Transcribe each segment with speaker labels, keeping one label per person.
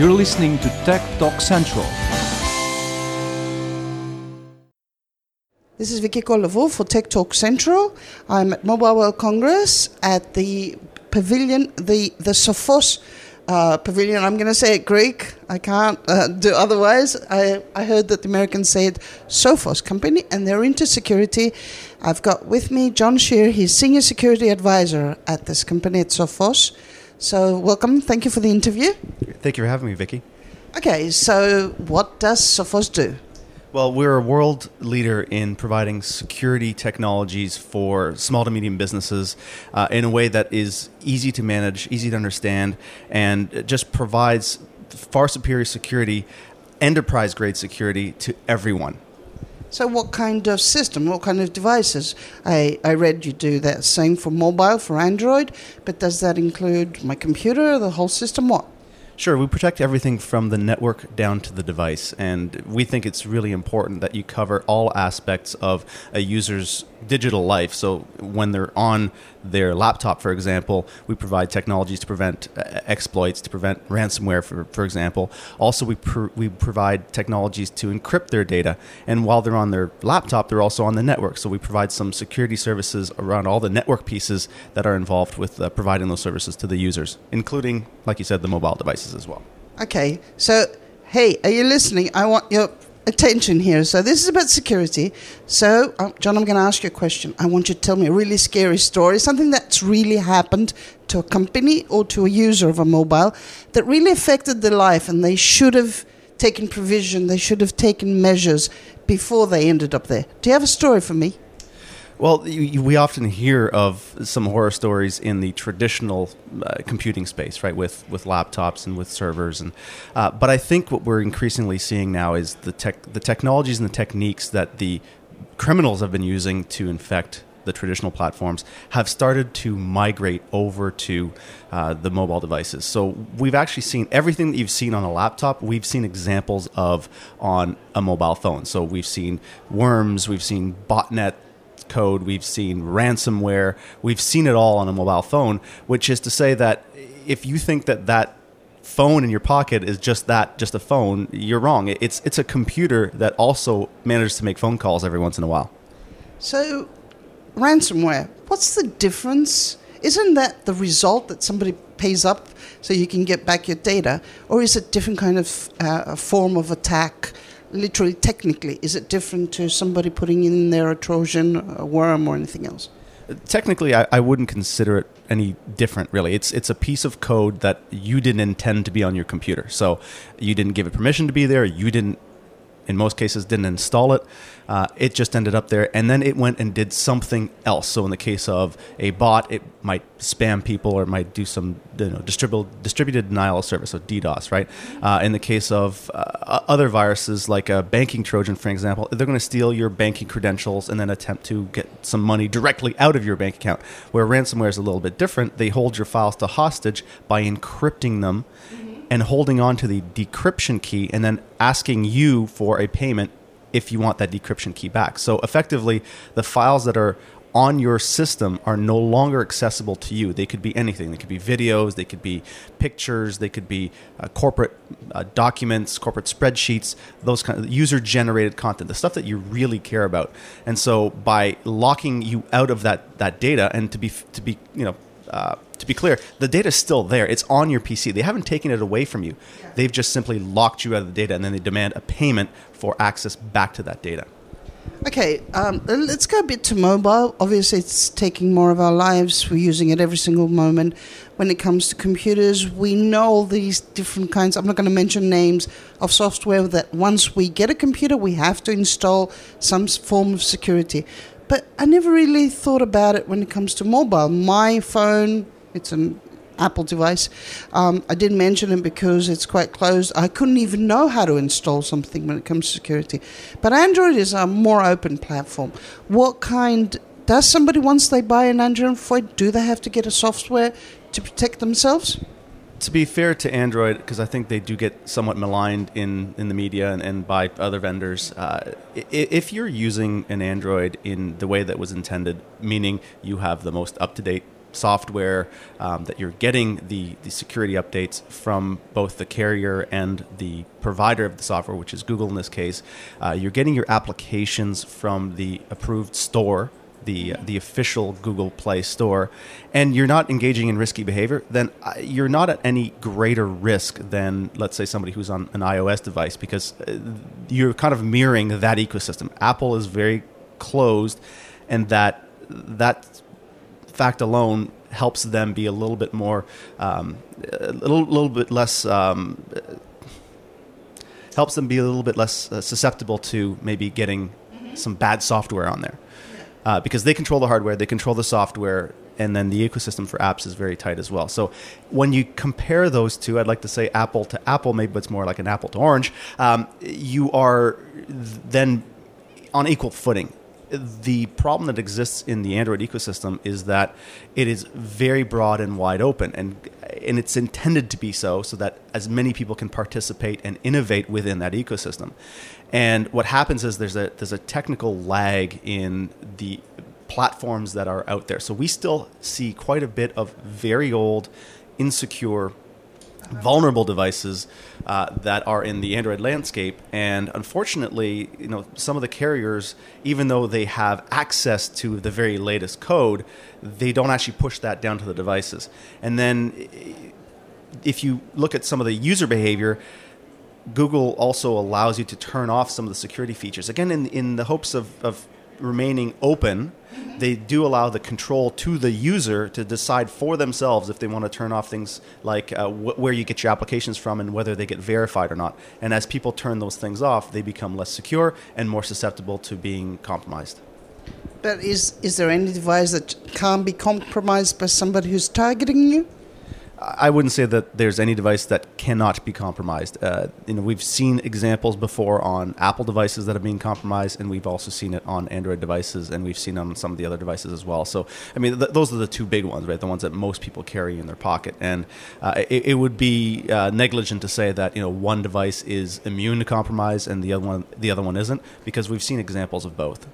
Speaker 1: You're listening to Tech Talk Central.
Speaker 2: This is Vicky Kolovou for Tech Talk Central. I'm at Mobile World Congress at the pavilion, the, the Sophos uh, pavilion. I'm going to say it Greek. I can't uh, do otherwise. I, I heard that the Americans said Sophos company and they're into security. I've got with me John Shier. He's senior security advisor at this company at Sophos. So welcome. Thank you for the interview.
Speaker 3: Thank you for having me, Vicky.
Speaker 2: Okay, so what does Sophos do?
Speaker 3: Well, we're a world leader in providing security technologies for small to medium businesses uh, in a way that is easy to manage, easy to understand, and just provides far superior security, enterprise grade security to everyone.
Speaker 2: So, what kind of system, what kind of devices? I, I read you do that same for mobile, for Android, but does that include my computer, the whole system? What?
Speaker 3: Sure, we protect everything from the network down to the device, and we think it's really important that you cover all aspects of a user's digital life. So when they're on their laptop, for example, we provide technologies to prevent uh, exploits, to prevent ransomware, for, for example. Also, we, pr- we provide technologies to encrypt their data. And while they're on their laptop, they're also on the network. So we provide some security services around all the network pieces that are involved with uh, providing those services to the users, including, like you said, the mobile devices as well.
Speaker 2: Okay, so hey, are you listening? I want your attention here. So this is about security. So, um, John, I'm going to ask you a question. I want you to tell me a really scary story, something that's really happened to a company or to a user of a mobile that really affected their life, and they should have taken provision, they should have taken measures before they ended up there. Do you have a story for me?
Speaker 3: Well, you, we often hear of some horror stories in the traditional uh, computing space, right, with, with laptops and with servers, and uh, but I think what we're increasingly seeing now is the tech, the technologies and the techniques that the criminals have been using to infect the traditional platforms have started to migrate over to uh, the mobile devices. So we've actually seen everything that you've seen on a laptop, we've seen examples of on a mobile phone. So we've seen worms, we've seen botnet code, we've seen ransomware, we've seen it all on a mobile phone, which is to say that if you think that that phone in your pocket is just that, just a phone, you're wrong. It's it's a computer that also manages to make phone calls every once in a while.
Speaker 2: So, ransomware. What's the difference? Isn't that the result that somebody pays up so you can get back your data, or is it different kind of uh, form of attack? Literally technically is it different to somebody putting in there a trojan a worm or anything else?
Speaker 3: Technically I, I, wouldn't consider it any different really. It's it's a piece of code that you didn't intend to be on your computer. So you didn't give it permission to be there you didn't in most cases didn't install it. Uh, it just ended up there, and then it went and did something else. So in the case of a bot, it might spam people or it might do some you know, distributed distributed denial of service, so DDoS, right? Uh, in the case of uh, other viruses like a banking Trojan, for example, they're going to steal your banking credentials and then attempt to get some money directly out of your bank account. Where ransomware is a little bit different, they hold your files to hostage by encrypting them. And holding on to the decryption key and then asking you for a payment if you want that decryption key back. So effectively, the files that are on your system are no longer accessible to you. They could be anything. They could be videos, they could be pictures, they could be uh, corporate uh, documents, corporate spreadsheets, those kind of user generated content, the stuff that you really care about. And so by locking you out of that that data and to be to be, you know, uh, to be clear, the data is still there. It's on your PC. They haven't taken it away from you. They've just simply locked you out of the data, and then they demand a payment for access back to that data.
Speaker 2: Okay, um, let's go a bit to mobile. Obviously, it's taking more of our lives. We're using it every single moment. When it comes to computers, we know all these different kinds. I'm not going to mention names of software that once we get a computer, we have to install some form of security. But I never really thought about it when it comes to mobile. My phone, it's an Apple device. Um, I didn't mention it because it's quite closed. I couldn't even know how to install something when it comes to security. But Android is a more open platform. What kind does somebody once they buy an Android phone, do they have to get a software to protect themselves?
Speaker 3: To be fair to Android, because I think they do get somewhat maligned in, in the media and, and by other vendors, uh, if you're using an Android in the way that was intended, meaning you have the most up to date software, um, that you're getting the, the security updates from both the carrier and the provider of the software, which is Google in this case. Uh, you're getting your applications from the approved store the the official Google Play Store, and you're not engaging in risky behavior, then uh, you're not at any greater risk than let's say somebody who's on an iOS device because uh, you're kind of mirroring that ecosystem. Apple is very closed, and that that fact alone helps them be a little bit more um, a little little bit less. Um, helps them be a little bit less uh, susceptible to maybe getting some bad software on there uh, because they control the hardware, they control the software, and then the ecosystem for apps is very tight as well. So when you compare those two, I'd like to say apple to apple, maybe it's more like an apple to orange. Um, you are then on equal footing. The problem that exists in the Android ecosystem is that it is very broad and wide open, and and it's intended to be so, so that as many people can participate and innovate within that ecosystem. And what happens is there's a there's a technical lag in the platforms that are out there. So we still see quite a bit of very old, insecure, vulnerable devices uh, that are in the Android landscape. And unfortunately, you know, some of the carriers, even though they have access to the very latest code, they don't actually push that down to the devices. And then if you look at some of the user behavior, Google also allows you to turn off some of the security features. Again, in, in the hopes of, of remaining open, they do allow the control to the user to decide for themselves if they want to turn off things like uh, wh- where you get your applications from and whether they get verified or not. And as people turn those things off, they become less secure and more susceptible to being compromised.
Speaker 2: But is, is there any device that can't be compromised by somebody who's targeting you?
Speaker 3: I wouldn't say that there's any device that cannot be compromised. Uh, you know, we've seen examples before on Apple devices that have been compromised, and we've also seen it on Android devices, and we've seen on some of the other devices as well. So, I mean, th- those are the two big ones, right? The ones that most people carry in their pocket, and uh, it, it, would be uh, negligent to say that you know one device is immune to compromise and the other one the other one isn't, because we've seen examples of both.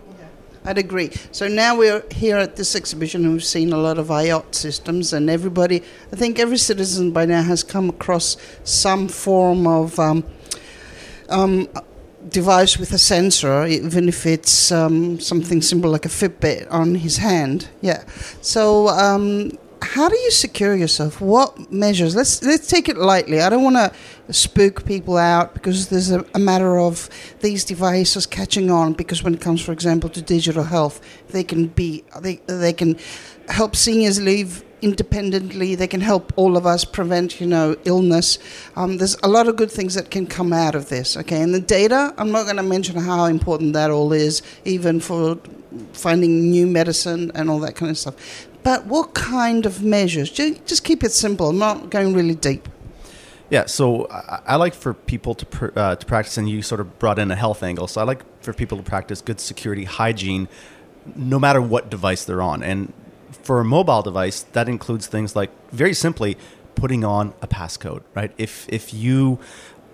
Speaker 2: I'd agree. So now we're here at this exhibition and we've seen a lot of IoT systems, and everybody, I think every citizen by now has come across some form of um, um, device with a sensor, even if it's um, something simple like a Fitbit on his hand. Yeah. So um, how do you secure yourself? What measures? Let's let's take it lightly. I don't want to spook people out because there's a, a, matter of these devices catching on. Because when it comes, for example, to digital health, they can be they they can help seniors live independently. They can help all of us prevent, you know, illness. Um, there's a lot of good things that can come out of this. Okay, and the data. I'm not going to mention how important that all is, even for finding new medicine and all that kind of stuff. But what kind of measures? Just keep it simple. I'm not going really deep.
Speaker 3: Yeah, so I, I like for people to pr- uh, to practice, and you sort of brought in a health angle. So I like for people to practice good security hygiene, no matter what device they're on. And for a mobile device, that includes things like very simply putting on a passcode. Right? If if you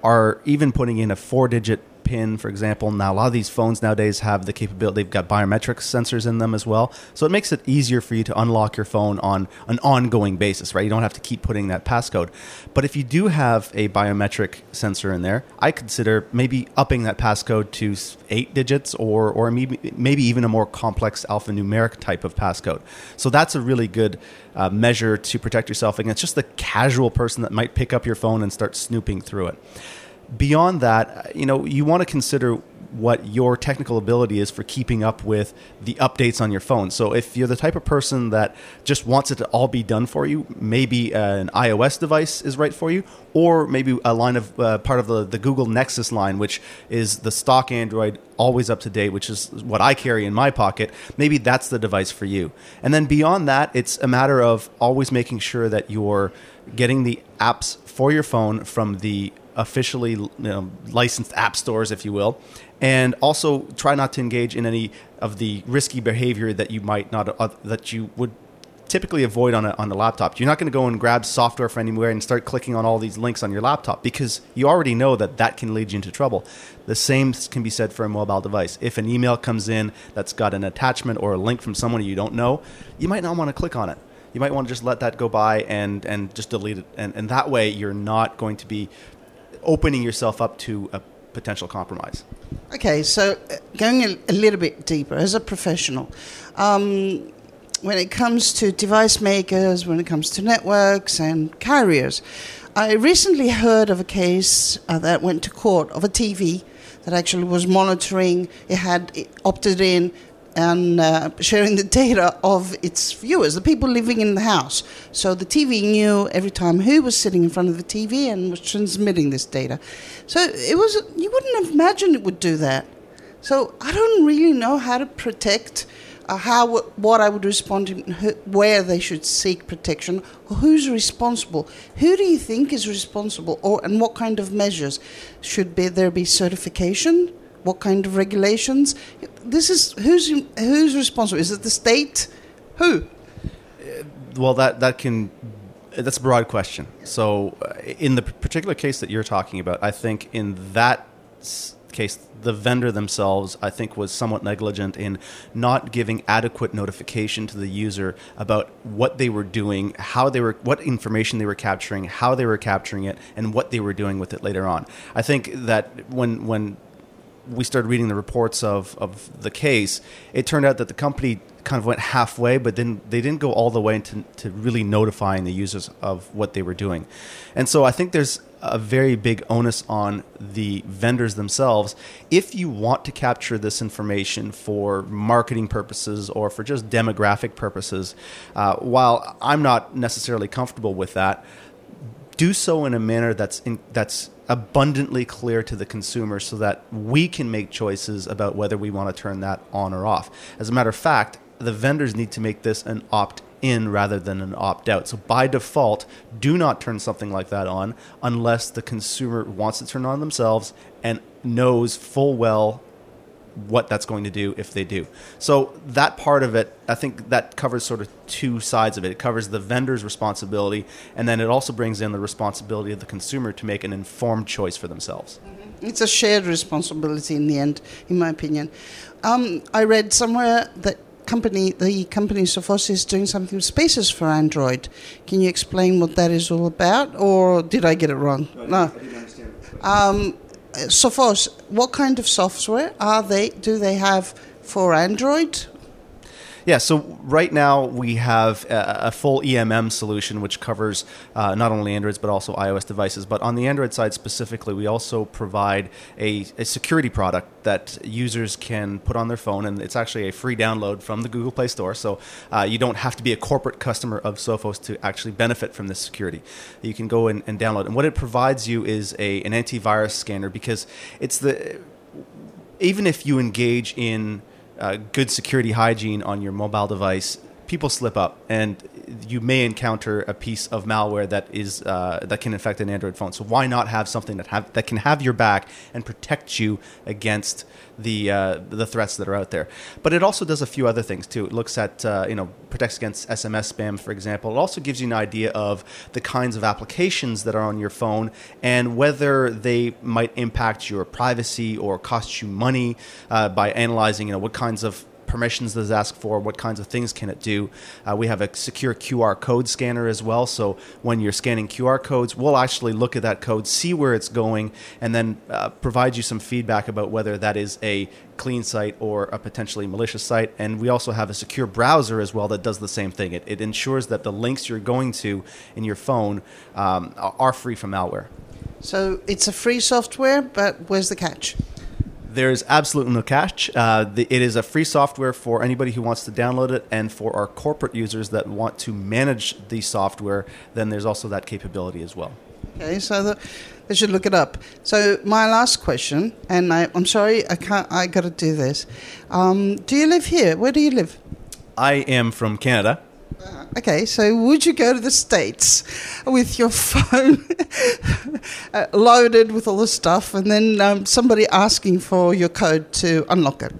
Speaker 3: are even putting in a four digit pin, for example. Now, a lot of these phones nowadays have the capability, they've got biometric sensors in them as well. So it makes it easier for you to unlock your phone on an ongoing basis, right? You don't have to keep putting that passcode. But if you do have a biometric sensor in there, I consider maybe upping that passcode to eight digits or, or maybe, maybe even a more complex alphanumeric type of passcode. So that's a really good uh, measure to protect yourself against just the casual person that might pick up your phone and start snooping through it beyond that, you know, you want to consider what your technical ability is for keeping up with the updates on your phone. So if you're the type of person that just wants it to all be done for you, maybe an iOS device is right for you, or maybe a line of uh, part of the, the Google Nexus line, which is the stock Android always up to date, which is what I carry in my pocket. Maybe that's the device for you. And then beyond that, it's a matter of always making sure that you're getting the apps for your phone from the officially you know, licensed app stores, if you will, and also try not to engage in any of the risky behavior that you might not uh, that you would typically avoid on a, on a laptop. You're not going to go and grab software from anywhere and start clicking on all these links on your laptop because you already know that that can lead you into trouble. The same can be said for a mobile device. If an email comes in that's got an attachment or a link from someone you don't know, you might not want to click on it you might want to just let that go by and and just delete it, and and that way you're not going to be opening yourself up to a potential compromise.
Speaker 2: Okay, so uh, going a, little bit deeper as a professional, um, when it comes to device makers, when it comes to networks and carriers, I recently heard of a case uh, that went to court of a TV that actually was monitoring. It had it opted in and uh, sharing the data of its viewers, the people living in the house. So the TV knew every time who was sitting in front of the TV and was transmitting this data. So it was you wouldn't have imagined it would do that. So I don't really know how to protect. Uh, how what I would respond to, who, where they should seek protection, who's responsible. Who do you think is responsible, or and what kind of measures should be there be certification? What kind of regulations? This is who's who's responsible? Is it the state? Who?
Speaker 3: Well, that that can that's a broad question. So, uh, in the particular case that you're talking about, I think in that case, the vendor themselves, I think, was somewhat negligent in not giving adequate notification to the user about what they were doing, how they were, what information they were capturing, how they were capturing it, and what they were doing with it later on. I think that when when we started reading the reports of, of the case, it turned out that the company kind of went halfway, but then they didn't go all the way into to really notifying the users of what they were doing. And so I think there's a very big onus on the vendors themselves if you want to capture this information for marketing purposes or for just demographic purposes. Uh, while I'm not necessarily comfortable with that, do so in a manner that's in, that's abundantly clear to the consumer so that we can make choices about whether we want to turn that on or off. As a matter of fact, the vendors need to make this an opt in rather than an opt out. So by default, do not turn something like that on unless the consumer wants to turn on themselves and knows full well what that's going to do if they do. So that part of it, I think that covers sort of two sides of it. It covers the vendor's responsibility, and then it also brings in the responsibility of the consumer to make an informed choice for themselves.
Speaker 2: It's a shared responsibility in the end, in my opinion. Um, I read somewhere that company, the company Sophos is doing something with Spaces for Android. Can you explain what that is all about, or did I get it wrong? No. Um, Sophos, what kind of software are they? Do they have for Android?
Speaker 3: Yeah, so right now we have a, full EMM solution which covers uh, not only Androids but also iOS devices. But on the Android side specifically, we also provide a, a, security product that users can put on their phone, and it's actually a free download from the Google Play Store. So uh, you don't have to be a corporate customer of Sophos to actually benefit from this security. You can go and download, and what it provides you is a, an antivirus scanner because it's the even if you engage in uh, good security hygiene on your mobile device, people slip up, and you may encounter a piece of malware that is uh, that can infect an Android phone. So why not have something that have that can have your back and protect you against the uh, the threats that are out there? But it also does a few other things too. It looks at uh, you know protects against SMS spam, for example. It also gives you an idea of the kinds of applications that are on your phone and whether they might impact your privacy or cost you money uh, by analyzing you know what kinds of permissions does it ask for? What kinds of things can it do? Uh, we have a secure QR code scanner as well. So when you're scanning QR codes, we'll actually look at that code, see where it's going, and then uh, provide you some feedback about whether that is a clean site or a potentially malicious site. And we also have a secure browser as well that does the same thing. It, it ensures that the links you're going to in your phone um, are free from malware.
Speaker 2: So it's a free software, but where's the catch?
Speaker 3: There's absolutely no catch. Uh, the, it is a free software for anybody who wants to download it, and for our corporate users that want to manage the software, then there's also that capability as well.
Speaker 2: Okay, so the, they should look it up. So my last question, and I, am sorry, I can't. I got to do this. Um, do you live here? Where do you live?
Speaker 3: I am from Canada.
Speaker 2: Okay, so would you go to the States with your phone uh, loaded with all the stuff and then um, somebody asking for your code to unlock it?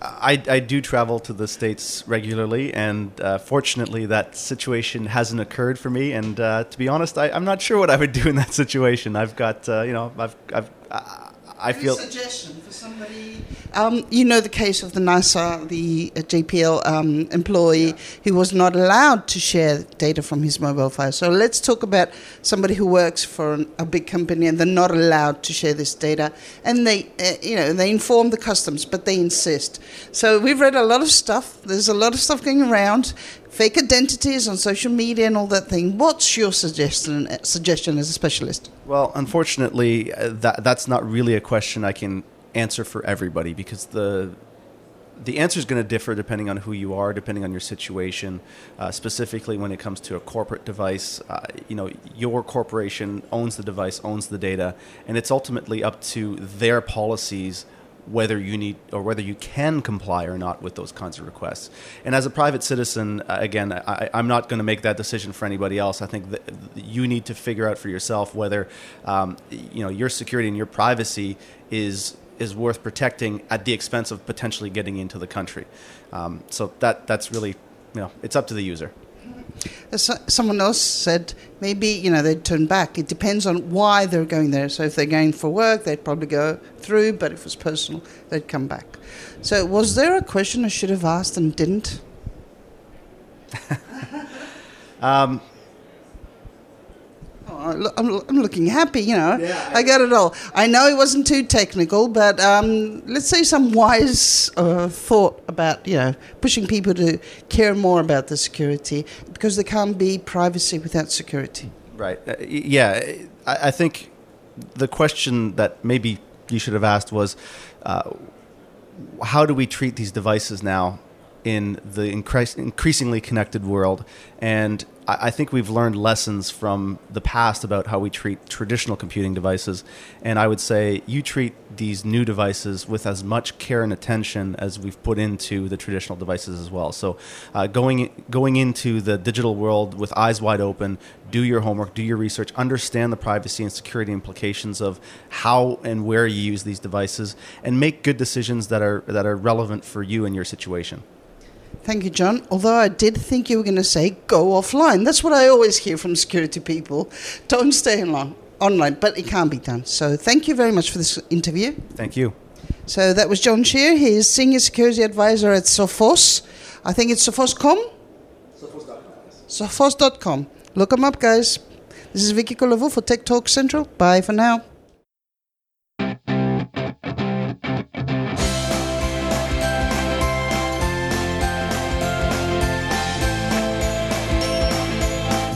Speaker 3: I, I do travel to the States regularly, and uh, fortunately, that situation hasn't occurred for me. And uh, to be honest, I, am not sure what I would do in that situation. I've got, uh, you know, I've, I've, I feel
Speaker 2: suggestion for somebody. Um, you know the case of the NASA, the uh, JPL um, employee who was not allowed to share data from his mobile phone. So let's talk about somebody who works for an, a big company and they're not allowed to share this data, and they, uh, you know, they inform the customs, but they insist. So we've read a lot of stuff. There's a lot of stuff going around. Fake identities on social media and all that thing. What's your suggestion? Suggestion as a specialist?
Speaker 3: Well, unfortunately, uh, that that's not really a question I can answer for everybody because the the answer is going to differ depending on who you are, depending on your situation. Uh, specifically, when it comes to a corporate device, uh, you know, your corporation owns the device, owns the data, and it's ultimately up to their policies whether you need or whether you can comply or not with those kinds of requests. And as a private citizen, uh, again, I, am not going to make that decision for anybody else. I think that you need to figure out for yourself whether um, you know your security and your privacy is is worth protecting at the expense of potentially getting into the country. Um, so that that's really you know it's up to the user.
Speaker 2: As someone else said, maybe you know they'd turn back. It depends on why they're going there. So if they're going for work, they'd probably go through. But if it was personal, they'd come back. So was there a question I should have asked and didn't?
Speaker 3: um,
Speaker 2: I'm, I'm looking happy, you know. Yeah, I, I got it all. I know it wasn't too technical, but um, let's say some wise uh, thought about, you know, pushing people to care more about the security because there can't be privacy without security.
Speaker 3: Right. Uh, yeah. I, I, think the question that maybe you should have asked was uh, how do we treat these devices now in the increasingly connected world? And I think we've learned lessons from the past about how we treat traditional computing devices. And I would say you treat these new devices with as much care and attention as we've put into the traditional devices as well. So, uh, going going into the digital world with eyes wide open, do your homework, do your research, understand the privacy and security implications of how and where you use these devices, and make good decisions that are that are relevant for you and your situation.
Speaker 2: Thank you, John. Although I did think you were going to say go offline. That's what I always hear from security people. Don't stay long, online, but it can't be done. So thank you very much for this interview.
Speaker 3: Thank you.
Speaker 2: So that was John Shier. He is Senior Security Advisor at Sophos. I think it's Sophos.com? Sophos.com. Sophos.com. Look them up, guys. This is Vicky Kolovou for Tech Talk Central. Bye for now.